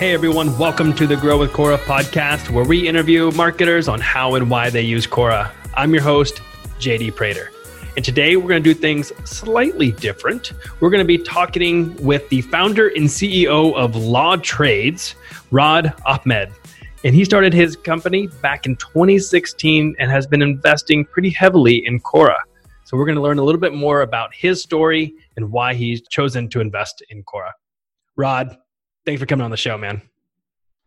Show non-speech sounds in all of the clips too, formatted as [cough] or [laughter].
Hey everyone, welcome to the Grow with Quora podcast, where we interview marketers on how and why they use Quora. I'm your host, JD Prater. And today we're going to do things slightly different. We're going to be talking with the founder and CEO of Law Trades, Raad Ahmed. And he started his company back in 2016 and has been investing pretty heavily in Quora. So we're going to learn a little bit more about his story and why he's chosen to invest in Quora. Raad, thanks for coming on the show, man.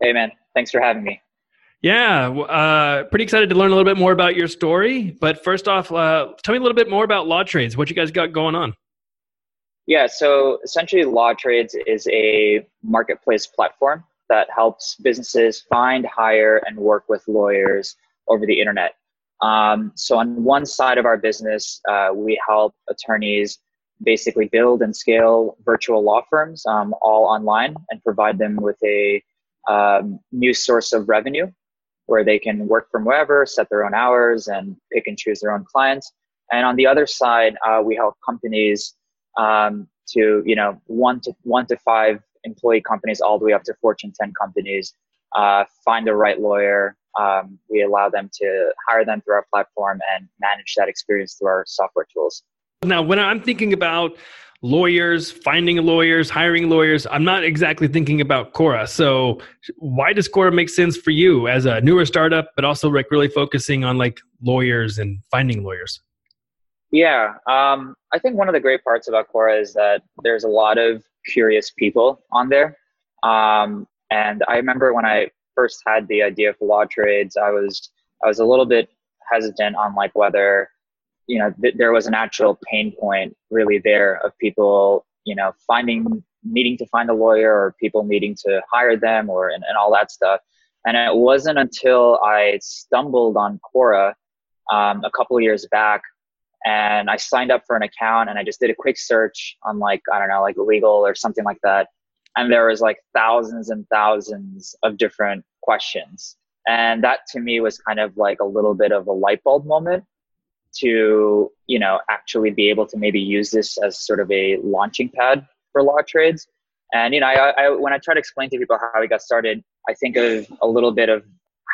Hey, man. Thanks for having me. Yeah, uh, pretty excited to learn a little bit more about your story. But first off, uh, tell me a little bit more about LawTrades. What you guys got going on? Yeah, so essentially, LawTrades is a marketplace platform that helps businesses find, hire, and work with lawyers over the internet. Um, so, on one side of our business, uh, we help attorneys basically build and scale virtual law firms um, all online and provide them with a um, new source of revenue where they can work from wherever, set their own hours, and pick and choose their own clients. And on the other side, uh, we help companies um, to you know one to one to five employee companies all the way up to Fortune 10 companies uh, find the right lawyer. Um, we allow them to hire them through our platform and manage that experience through our software tools. Now, when I'm thinking about lawyers, finding lawyers, hiring lawyers, I'm not exactly thinking about Quora. So, why does Quora make sense for you as a newer startup, but also like really focusing on like lawyers and finding lawyers? Yeah, um, I think one of the great parts about Quora is that there's a lot of curious people on there. Um, and I remember when I first had the idea for LawTrades, I was I was a little bit hesitant on like whether you know, th- there was an actual pain point really there of people, you know, finding, needing to find a lawyer or people needing to hire them or, and, and all that stuff. And it wasn't until I stumbled on Quora um, a couple years back and I signed up for an account and I just did a quick search on like, I don't know, like legal or something like that. And there was like thousands and thousands of different questions. And that to me was kind of like a little bit of a light bulb moment to you know actually be able to maybe use this as sort of a launching pad for LawTrades. And you know I, I, when i try to explain to people how we got started i think of a little bit of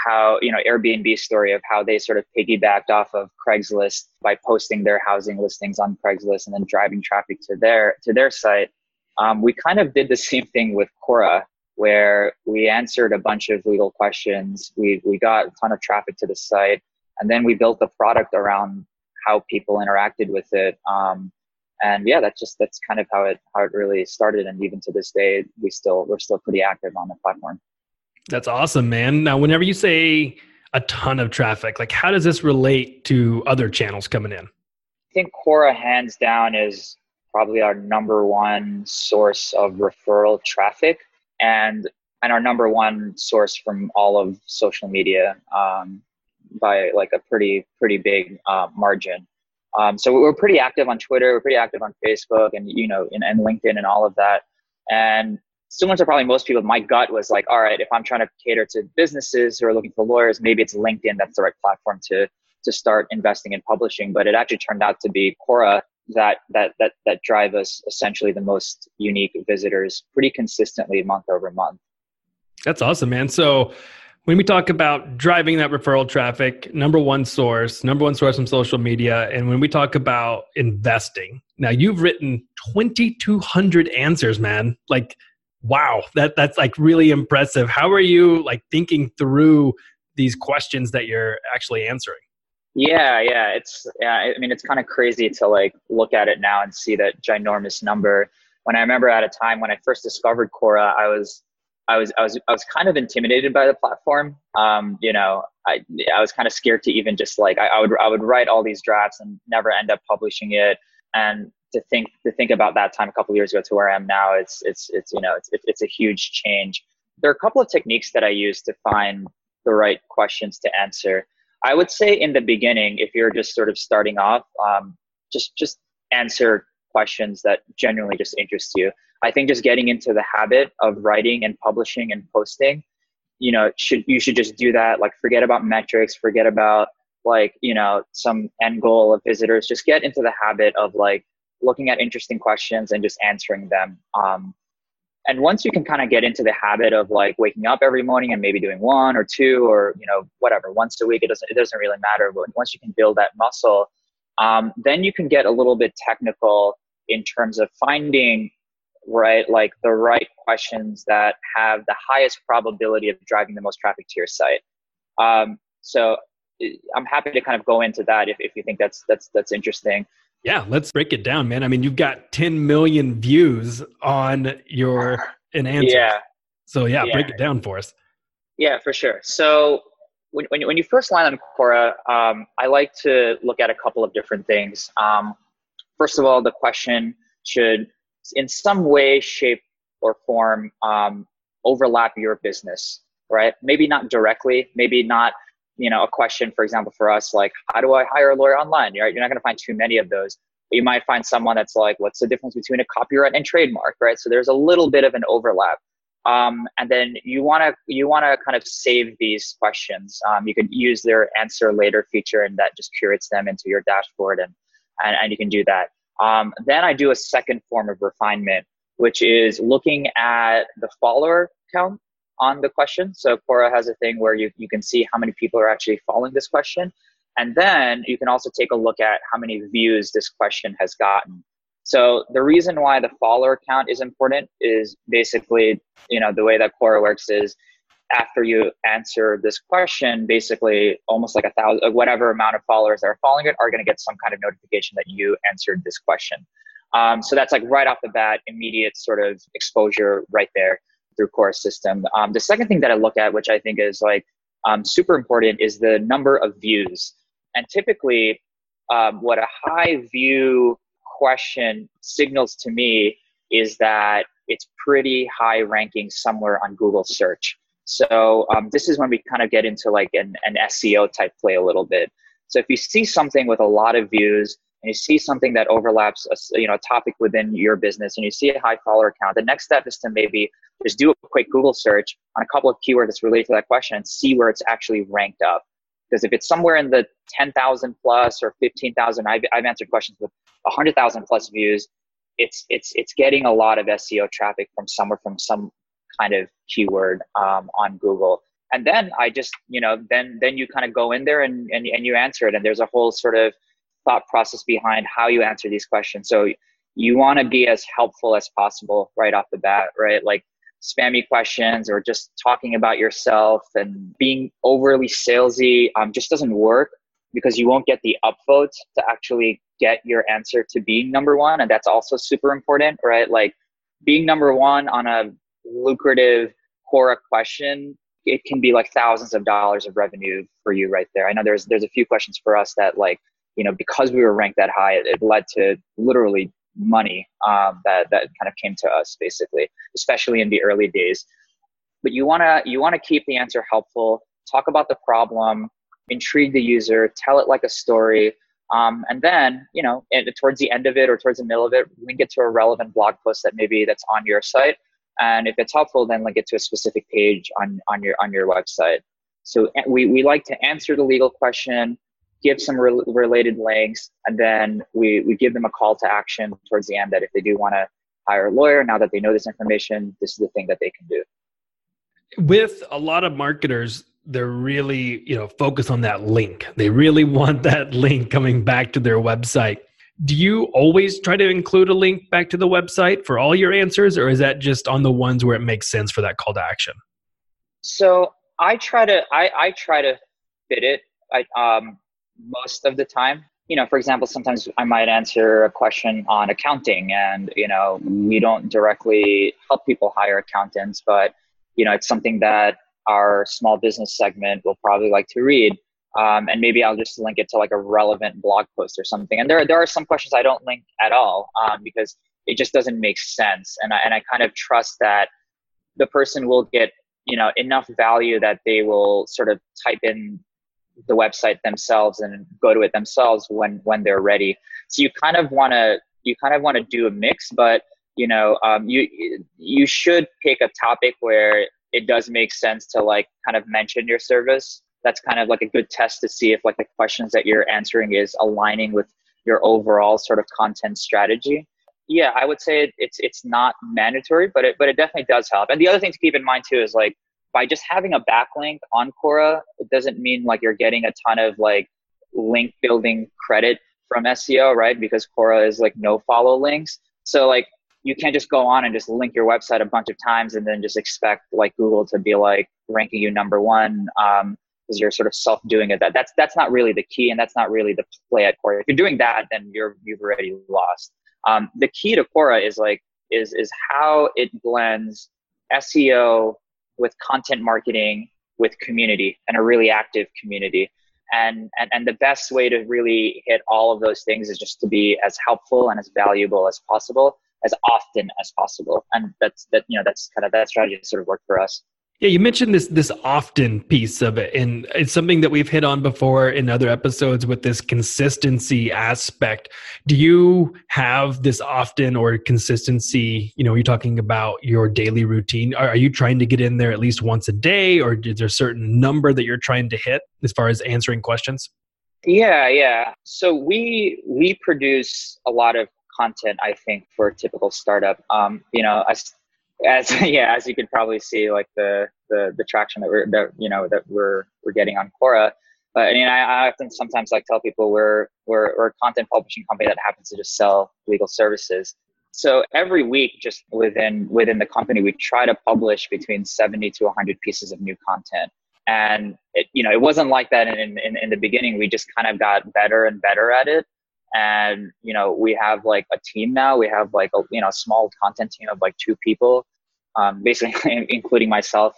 how you know airbnb story of how they sort of piggybacked off of craigslist by posting their housing listings on craigslist and then driving traffic to their to their site. Um, we kind of did the same thing with quora where we answered a bunch of legal questions. We, we got a ton of traffic to the site. And then we built the product around how people interacted with it. Um, and yeah that's just that's kind of how it how it really started. And even to this day we still we're still pretty active on the platform. That's awesome man. Now whenever you say a ton of traffic like how does this relate to other channels coming in? I think quora hands down is probably our number one source of referral traffic and and our number one source from all of social media. Um, by like a pretty pretty big uh, margin. Um, so we're pretty active on Twitter, we're pretty active on Facebook, and you know, and, and LinkedIn and all of that. And similar to probably most people, my gut was like, all right, if I'm trying to cater to businesses who are looking for lawyers, maybe it's LinkedIn that's the right platform to to start investing in publishing. But it actually turned out to be Quora that that that that drive us essentially the most unique visitors pretty consistently month over month. That's awesome, man. So when we talk about driving that referral traffic, number one source, number one source from social media, and when we talk about investing, now you've written 2,200 answers, man. Like, wow, that that's like really impressive. How are you like thinking through these questions that you're actually answering? Yeah, yeah, it's yeah. I mean, it's kind of crazy to like look at it now and see that ginormous number. When I remember at a time when I first discovered Quora, I was I was I was I was kind of intimidated by the platform. Um, you know, I I was kind of scared to even just like I, I, would I would write all these drafts and never end up publishing it. And to think to think about that time a couple years ago to where I am now, it's it's it's you know it's it's a huge change. There are a couple of techniques that I use to find the right questions to answer. I would say in the beginning, if you're just sort of starting off, um, just just answer questions that genuinely just interest you. I think just getting into the habit of writing and publishing and posting, you know, should you should just do that. Like forget about metrics, forget about like, you know, some end goal of visitors. Just get into the habit of like looking at interesting questions and just answering them. Um, and once you can kind of get into the habit of like waking up every morning and maybe doing one or two or you know whatever once a week it doesn't it doesn't really matter but once you can build that muscle um, then you can get a little bit technical in terms of finding right like the right questions that have the highest probability of driving the most traffic to your site. Um, so i'm happy to kind of go into that if, if you think that's that's that's interesting. Yeah let's break it down man. I mean you've got 10 million views on your [laughs] an answer. Yeah. So yeah, yeah, break it down for us. Yeah for sure. So when, when, when you first land on quora um, i like to look at a couple of different things um, first of all the question should in some way, shape, or form um, overlap your business, right? Maybe not directly, maybe not, you know, a question, for example, for us, like, how do I hire a lawyer online? Right? You're not going to find too many of those. But you might find someone that's like, what's the difference between a copyright and trademark, right? So there's a little bit of an overlap. Um, and then you want to you want to kind of save these questions. Um, you could use their answer later feature, and that just curates them into your dashboard, and and, and you can do that. Um, then I do a second form of refinement, which is looking at the follower count on the question. So Quora has a thing where you, you can see how many people are actually following this question. And then you can also take a look at how many views this question has gotten. So the reason why the follower count is important is basically, you know, the way that Quora works is after you answer this question, basically almost like a thousand, whatever amount of followers that are following it are going to get some kind of notification that you answered this question. Um, so that's like right off the bat, immediate sort of exposure right there through Quora system. Um, the second thing that I look at, which I think is like um, super important, is the number of views. And typically, um, what a high view question signals to me is that it's pretty high ranking somewhere on Google search. So um, this is when we kind of get into like an, an SEO type play a little bit. So if you see something with a lot of views and you see something that overlaps a, you know, a topic within your business and you see a high follower count, the next step is to maybe just do a quick Google search on a couple of keywords that's related to that question and see where it's actually ranked up. Because if it's somewhere in the 10,000 plus or 15,000, I've, I've answered questions with 100,000 plus views, it's, it's, it's getting a lot of SEO traffic from somewhere from some kind of keyword um, on Google. And then I just, you know, then then you kind of go in there and, and and you answer it. And there's a whole sort of thought process behind how you answer these questions. So you want to be as helpful as possible right off the bat, right? Like spammy questions or just talking about yourself and being overly salesy um, just doesn't work because you won't get the upvotes to actually get your answer to being number one. And that's also super important, right? Like being number one on a lucrative Quora question, it can be like thousands of dollars of revenue for you right there. I know there's there's a few questions for us that like you know because we were ranked that high, it, it led to literally money um, that that kind of came to us basically, especially in the early days. But you wanna you wanna keep the answer helpful. Talk about the problem, intrigue the user, tell it like a story. Um, and then, you know, towards the end of it or towards the middle of it, link it to a relevant blog post that maybe that's on your site and if it's helpful then link it to a specific page on, on your on your website so we, we like to answer the legal question give some re- related links and then we, we give them a call to action towards the end that if they do want to hire a lawyer now that they know this information this is the thing that they can do. With a lot of marketers they're really you know focused on that link. They really want [laughs] that link coming back to their website. Do you always try to include a link back to the website for all your answers or is that just on the ones where it makes sense for that call to action? So i try to i, I try to fit it. I, um, most of the time you know for example sometimes i might answer a question on accounting and you know we don't directly help people hire accountants but you know it's something that our small business segment will probably like to read um, and maybe I'll just link it to like a relevant blog post or something. And there, there are some questions I don't link at all um, because it just doesn't make sense. And I, and I kind of trust that the person will get you know enough value that they will sort of type in the website themselves and go to it themselves when when they're ready. So you kind of want to you kind of want to do a mix, but you know um, you you should pick a topic where it does make sense to like kind of mention your service that's kind of like a good test to see if like the questions that you're answering is aligning with your overall sort of content strategy yeah, I would say it's it's not mandatory, but it but it definitely does help. And the other thing to keep in mind too is like by just having a backlink on Quora, it doesn't mean like you're getting a ton of like link building credit from SEO, right? Because Quora is like no follow links. So like you can't just go on and just link your website a bunch of times and then just expect like Google to be like ranking you number one um, because you're sort of self doing it. That that's that's not really the key, and that's not really the play at Quora. If you're doing that, then you're you've already lost. Um, the key to Quora is like is is how it blends SEO with content marketing with community and a really active community. And, and and the best way to really hit all of those things is just to be as helpful and as valuable as possible as often as possible and that's that you know that's kind of that strategy sort of worked for us yeah, you mentioned this this often piece of it, and it's something that we've hit on before in other episodes with this consistency aspect. Do you have this often or consistency? You know, you're talking about your daily routine. Are, are you trying to get in there at least once a day, or is there a certain number that you're trying to hit as far as answering questions? Yeah, yeah. So we we produce a lot of content. I think for a typical startup. Um, you know, as as [laughs] yeah, as you could probably see, like the the the traction that we're that you know that we're we're getting on Quora. But I mean, I, I often sometimes like tell people we're we're we're a content publishing company that happens to just sell legal services. So every week, just within within the company, we try to publish between seventy to one hundred pieces of new content. And it, you know, it wasn't like that in, in in the beginning. We just kind of got better and better at it and you know we have like a team now we have like a you know small content team of like two people um, basically [laughs] including myself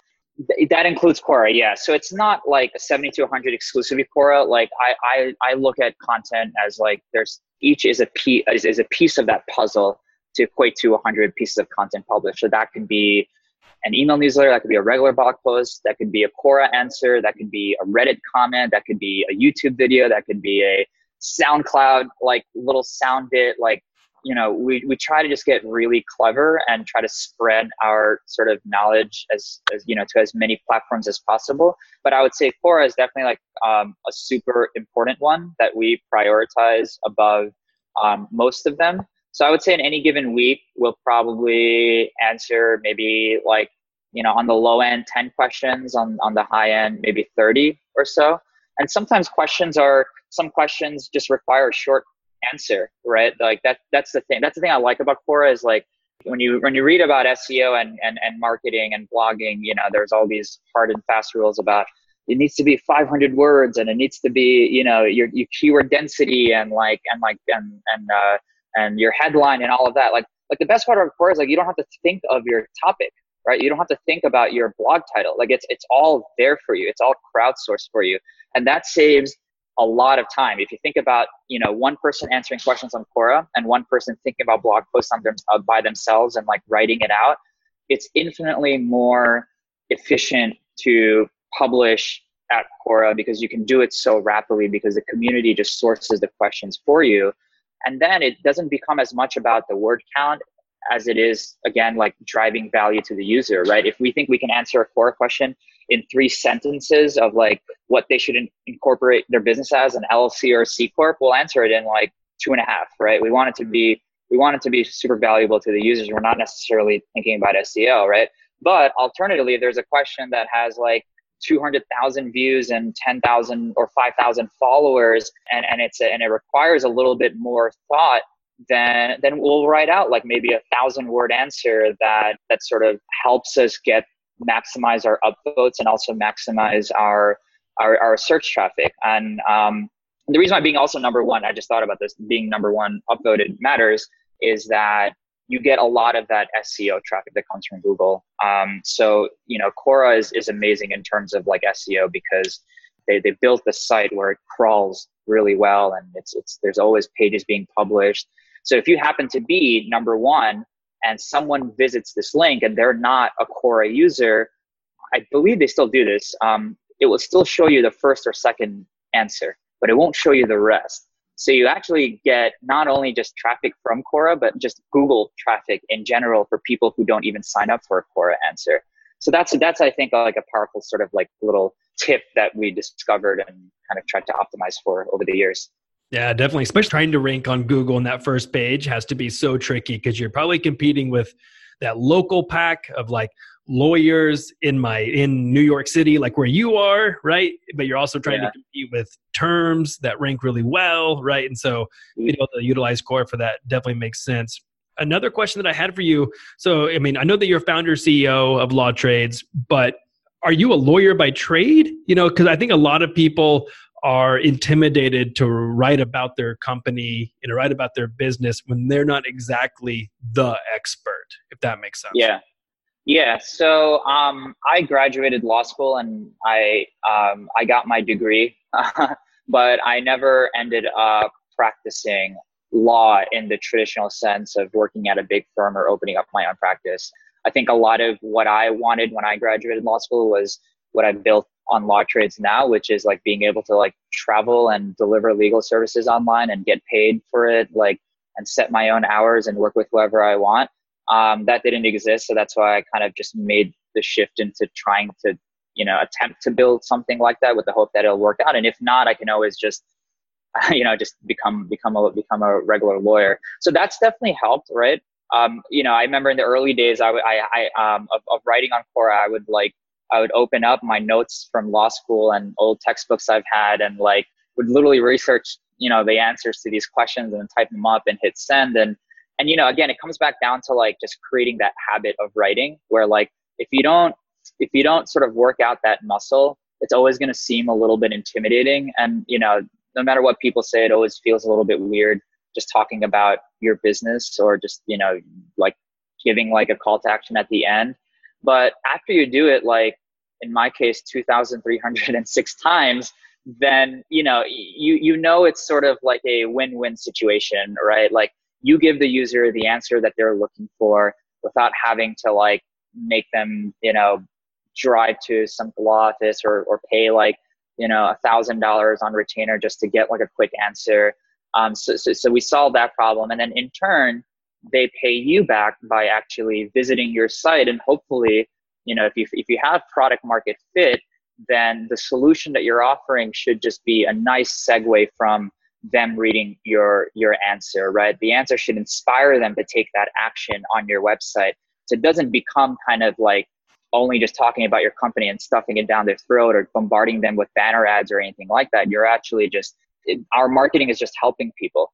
that includes Quora, yeah. So it's not like a 70 to 100 exclusively Quora. Like I, I, I look at content as like there's each is a piece is, is a piece of that puzzle to equate to 100 pieces of content published. So that can be an email newsletter, that could be a regular blog post, that could be a Quora answer, that could be a Reddit comment, that could be a YouTube video, that could be a SoundCloud like little sound bit. Like, you know, we, we try to just get really clever and try to spread our sort of knowledge as, as you know, to as many platforms as possible. But I would say Quora is definitely like um, a super important one that we prioritize above um, most of them. So I would say in any given week, we'll probably answer maybe like, you know, on the low end, 10 questions, on, on the high end, maybe 30 or so. And sometimes questions are some questions just require a short answer, right? Like that that's the thing. That's the thing I like about Quora is like when you when you read about SEO and, and, and marketing and blogging, you know, there's all these hard and fast rules about it needs to be 500 words and it needs to be, you know, your, your keyword density and like and like and and uh, and your headline and all of that. Like like the best part of Quora is like you don't have to think of your topic, right? You don't have to think about your blog title. Like it's it's all there for you. It's all crowdsourced for you, and that saves a lot of time. If you think about, you know, one person answering questions on Quora and one person thinking about blog posts on them uh, by themselves and like writing it out, it's infinitely more efficient to publish at Quora because you can do it so rapidly because the community just sources the questions for you. And then it doesn't become as much about the word count as it is again like driving value to the user right? If we think we can answer a Quora question in three sentences of like what they should in- incorporate their business as an llc or a c corp we'll answer it in like two and a half right? We want it to be we want it to be super valuable to the users. We're not necessarily thinking about seo right? But alternatively there's a question that has like 200,000 views and 10,000 or 5,000 followers and, and it's a, and it requires a little bit more thought then then we'll write out like maybe a thousand word answer that that sort of helps us get maximize our upvotes and also maximize our our, our search traffic. And um, the reason why being also number one i just thought about this being number one upvoted matters is that you get a lot of that seo traffic that comes from google. Um, so you know quora is, is amazing in terms of like seo because they, they built the site where it crawls really well and it's, it's there's always pages being published so if you happen to be number one and someone visits this link and they're not a Quora user, I believe they still do this. Um, it will still show you the first or second answer, but it won't show you the rest. So you actually get not only just traffic from Quora, but just Google traffic in general for people who don't even sign up for a Quora answer. So that's that's I think like a powerful sort of like little tip that we discovered and kind of tried to optimize for over the years. Yeah, definitely. Especially trying to rank on Google on that first page has to be so tricky because you're probably competing with that local pack of like lawyers in my in New York City, like where you are, right? But you're also trying yeah. to compete with terms that rank really well, right? And so mm-hmm. being able to utilize Quora for that definitely makes sense. Another question that I had for you. So, I mean, I know that you're founder CEO of LawTrades, but are you a lawyer by trade? You know, because I think a lot of people are intimidated to write about their company and write about their business when they're not exactly the expert, if that makes sense. Yeah. Yeah. So um, I graduated law school and I um, I got my degree, [laughs] but I never ended up practicing law in the traditional sense of working at a big firm or opening up my own practice. I think a lot of what I wanted when I graduated law school was what I've built on LawTrades now, which is like being able to like travel and deliver legal services online and get paid for it, like and set my own hours and work with whoever I want. Um, that didn't exist, so that's why I kind of just made the shift into trying to, you know, attempt to build something like that with the hope that it'll work out. And if not, I can always just, [laughs] you know, just become become a become a regular lawyer. So that's definitely helped, right? Um, you know, I remember in the early days, I, I, I um, of, of writing on Quora, I would like I would open up my notes from law school and old textbooks I've had and like would literally research, you know, the answers to these questions and type them up and hit send. And, and, you know, again, it comes back down to like just creating that habit of writing where like, if you don't, if you don't sort of work out that muscle, it's always going to seem a little bit intimidating. And, you know, no matter what people say, it always feels a little bit weird just talking about your business or just, you know, like giving like a call to action at the end. But after you do it, like in my case 2306 [laughs] times then you know you you know it's sort of like a win-win situation right? Like you give the user the answer that they're looking for without having to like make them you know drive to some law office or, or pay like you know a thousand dollars on retainer just to get like a quick answer. Um, so, so, so we solve that problem and then in turn they pay you back by actually visiting your site and hopefully you know if you if you have product market fit then the solution that you're offering should just be a nice segue from them reading your your answer right? The answer should inspire them to take that action on your website. So it doesn't become kind of like only just talking about your company and stuffing it down their throat or bombarding them with banner ads or anything like that. You're actually just it, our marketing is just helping people.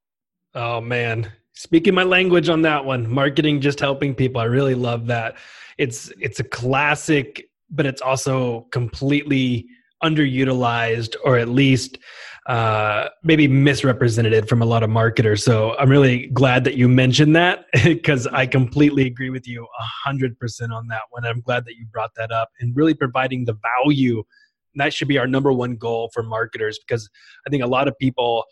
Oh man speaking my language on that one marketing just helping people i really love that it's it's a classic but it's also completely underutilized or at least uh, maybe misrepresented from a lot of marketers. So I'm really glad that you mentioned that [laughs] because I completely agree with you 100% on that one. I'm glad that you brought that up and really providing the value. That should be our number one goal for marketers because I think a lot of people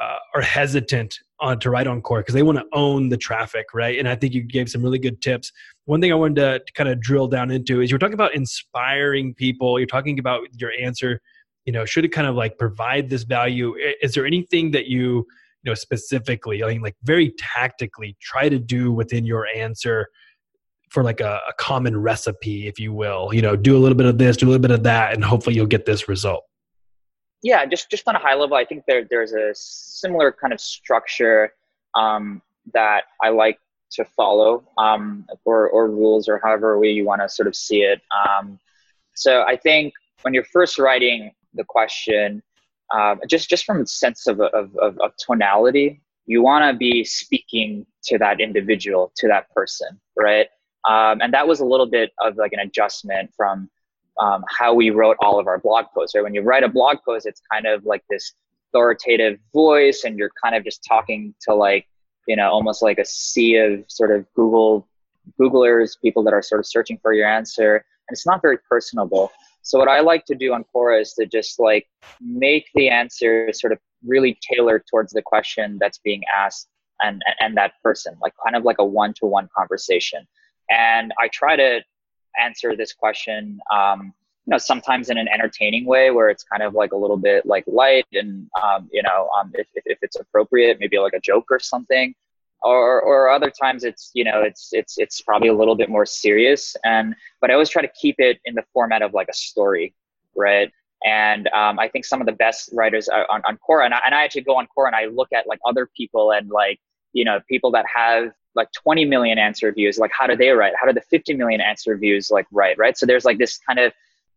uh, are hesitant on to write on Quora because they want to own the traffic, right? And I think you gave some really good tips. One thing I wanted to, to kind of drill down into is you're talking about inspiring people. You're talking about your answer. You know, should it kind of like provide this value? Is there anything that you, you know, specifically, I mean, like very tactically, try to do within your answer for like a, a common recipe, if you will? You know, do a little bit of this, do a little bit of that, and hopefully you'll get this result yeah, just just on a high level, I think there there's a similar kind of structure um, that I like to follow, um, or or rules, or however way you want to sort of see it. Um, so I think when you're first writing the question, um, just just from a sense of of, of, of tonality, you want to be speaking to that individual, to that person, right? Um, and that was a little bit of like an adjustment from um, how we wrote all of our blog posts. Right, when you write a blog post, it's kind of like this authoritative voice, and you're kind of just talking to like you know almost like a sea of sort of Google Googlers, people that are sort of searching for your answer, and it's not very personable. So what I like to do on Quora is to just like make the answer sort of really tailored towards the question that's being asked and and that person, like kind of like a one-to-one conversation. And I try to answer this question um, you know sometimes in an entertaining way where it's kind of like a little bit like light and um, you know um, if, if it's appropriate maybe like a joke or something. Or or other times it's you know it's it's it's probably a little bit more serious. And but i always try to keep it in the format of like a story right? And um, I think some of the best writers on, on Quora, and I, and I actually go on Quora and I look at like other people and like, you know, people that have like 20 million answer views, like how do they write? How do the 50 million answer views like write, right? So there's like this kind of,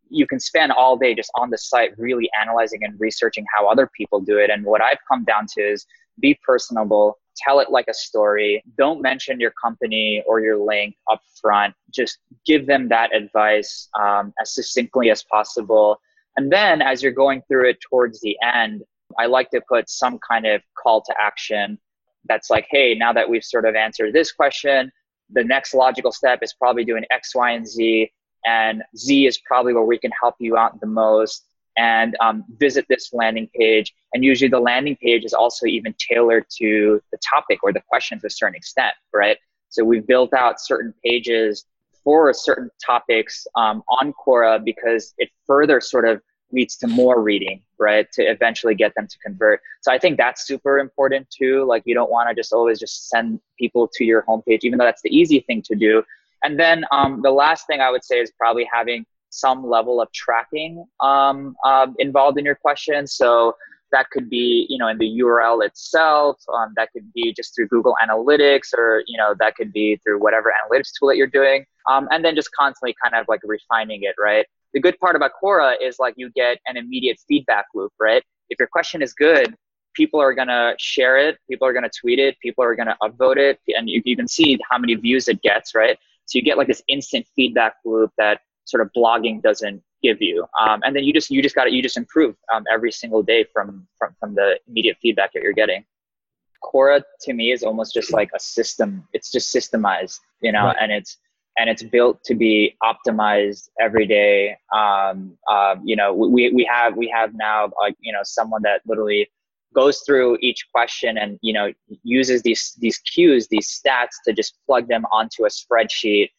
you can spend all day just on the site really analyzing and researching how other people do it. And what I've come down to is be personable, tell it like a story. Don't mention your company or your link up front. Just give them that advice um, as succinctly as possible. And then as you're going through it towards the end, I like to put some kind of call to action that's like, hey, now that we've sort of answered this question, the next logical step is probably doing X, Y, and Z. And Z is probably where we can help you out the most. And um, visit this landing page. And usually the landing page is also even tailored to the topic or the question to a certain extent, right? So we've built out certain pages for certain topics um, on Quora because it further sort of leads to more reading, right? To eventually get them to convert. So I think that's super important too. Like you don't want to just always just send people to your homepage, even though that's the easy thing to do. And then um, the last thing I would say is probably having some level of tracking um, uh, involved in your question. So that could be, you know, in the URL itself. Um, that could be just through Google Analytics, or you know, that could be through whatever analytics tool that you're doing. Um, and then just constantly kind of like refining it, right? The good part about Quora is like you get an immediate feedback loop, right? If your question is good, people are gonna share it, people are gonna tweet it, people are gonna upvote it, and you, you can see how many views it gets, right? So you get like this instant feedback loop that sort of blogging doesn't give you, um, and then you just you just got it. you just improve um, every single day from, from from the immediate feedback that you're getting. Quora to me is almost just like a system. It's just systemized, you know, right. and it's and it's built to be optimized every day. Um, uh, you know, we, we have we have now like you know someone that literally goes through each question and you know uses these these cues, these stats to just plug them onto a spreadsheet,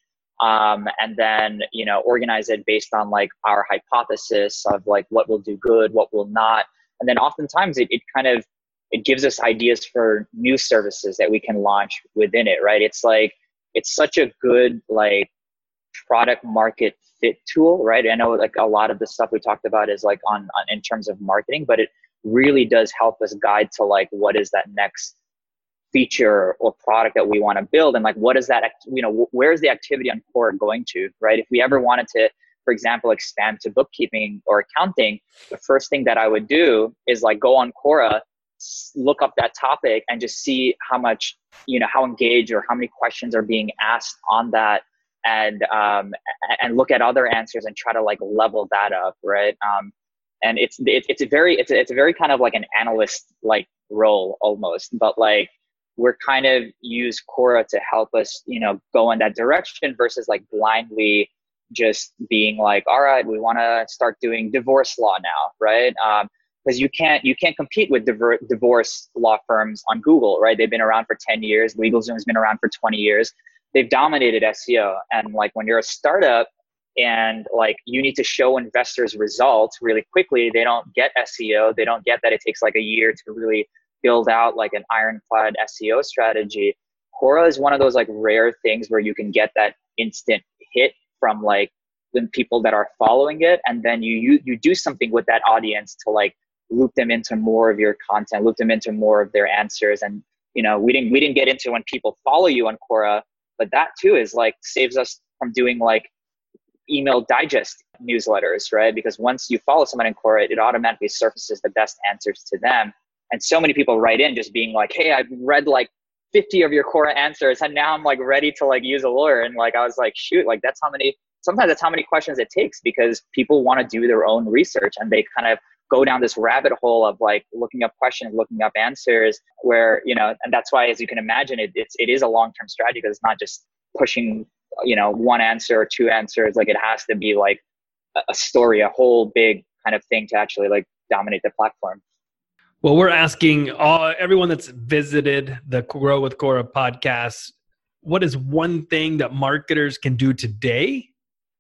um, and then you know organize it based on like our hypothesis of like what will do good, what will not, and then oftentimes it, it kind of it gives us ideas for new services that we can launch within it. Right? It's like it's such a good like product market fit tool, right? I know like a lot of the stuff we talked about is like on, on in terms of marketing, but it really does help us guide to like what is that next feature or product that we want to build and like what is that you know where's the activity on Quora going to right if we ever wanted to for example expand to bookkeeping or accounting the first thing that i would do is like go on Quora look up that topic and just see how much you know how engaged or how many questions are being asked on that and um, and look at other answers and try to like level that up right? Um, and it's it, it's a very it's a, it's a very kind of like an analyst like role almost but like we're kind of use Quora to help us you know go in that direction versus like blindly just being like all right we want to start doing divorce law now right? Um, because you can't you can't compete with diver- divorce law firms on Google, right? They've been around for 10 years. LegalZoom's been around for 20 years. They've dominated SEO, and like when you're a startup and like you need to show investors results really quickly, they don't get SEO. They don't get that it takes like a year to really build out like an ironclad SEO strategy. Quora is one of those like rare things where you can get that instant hit from like the people that are following it and then you, you you do something with that audience to like loop them into more of your content, loop them into more of their answers. And you know, we didn't we didn't get into when people follow you on Quora, but that too is like saves us from doing like email digest newsletters, right? Because once you follow someone in Quora, it automatically surfaces the best answers to them. And so many people write in just being like, "Hey, I've read like 50 of your Quora answers, and now I'm like ready to like use a lawyer." And like I was like, "Shoot, like that's how many." Sometimes that's how many questions it takes because people want to do their own research and they kind of go down this rabbit hole of like looking up questions, looking up answers, where you know, and that's why, as you can imagine, it it's it is a long term strategy because it's not just pushing you know one answer or two answers. Like it has to be like a story, a whole big kind of thing to actually like dominate the platform. Well, we're asking all everyone that's visited the Grow with Quora podcast, what is one thing that marketers can do today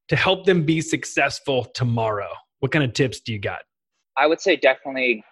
to help them be successful tomorrow? What kind of tips do you got? I would say definitely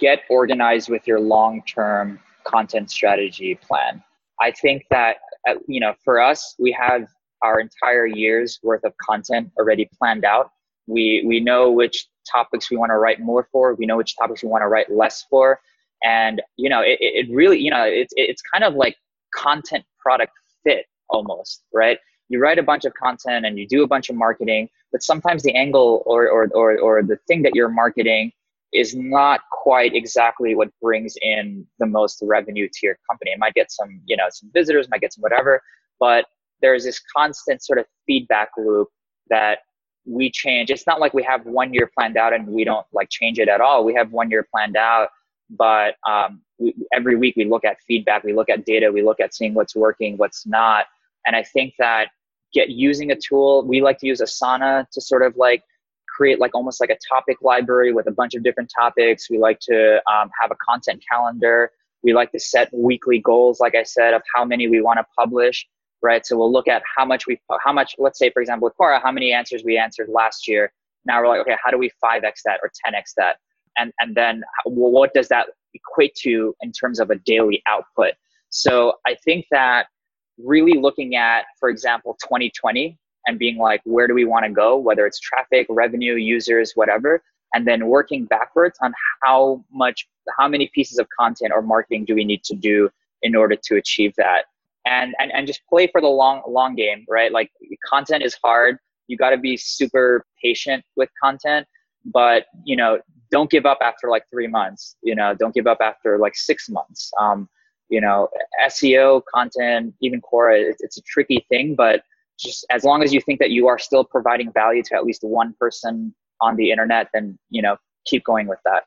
get organized with your long term content strategy plan. I think that, uh, you know, for us, we have our entire year's worth of content already planned out. We, we know which topics we want to write more for. We know which topics we want to write less for. And, you know, it, it really, you know, it's, it's kind of like content product fit almost, right? You write a bunch of content and you do a bunch of marketing, but sometimes the angle or, or, or, or the thing that you're marketing is not quite exactly what brings in the most revenue to your company. It might get some, you know, some visitors, might get some whatever, but there's this constant sort of feedback loop that we change. It's not like we have one year planned out and we don't like change it at all. We have one year planned out, but um, we, every week we look at feedback, we look at data, we look at seeing what's working, what's not. And I think that get using a tool, we like to use Asana to sort of like create like almost like a topic library with a bunch of different topics. We like to um, have a content calendar. We like to set weekly goals, like I said, of how many we want to publish, right? So we'll look at how much we, how much, let's say, for example, with Quora, how many answers we answered last year. Now we're like, okay, how do we 5x that or 10x that? And, and then what does that equate to in terms of a daily output? So I think that really looking at, for example, 2020 and being like, where do we want to go, whether it's traffic, revenue, users, whatever, and then working backwards on how much, how many pieces of content or marketing do we need to do in order to achieve that. And, and, and just play for the long, long game, right? Like content is hard. You got to be super patient with content, but you know, don't give up after like three months, you know, don't give up after like six months. Um, you know, SEO content, even Quora, it's, it's a tricky thing, but just as long as you think that you are still providing value to at least one person on the internet, then you know keep going with that.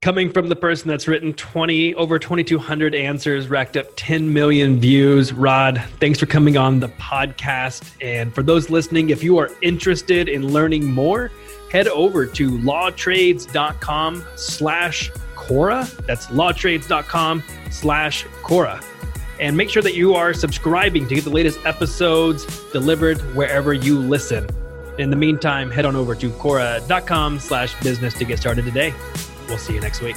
Coming from the person that's written 20 over 2200 answers, racked up 10 million views. Raad, thanks for coming on the podcast. And for those listening, if you are interested in learning more, head over to lawtrades.com slash Quora. That's lawtrades.com slash Quora and make sure that you are subscribing to get the latest episodes delivered wherever you listen. In the meantime, head on over to Quora.com slash business to get started today. We'll see you next week.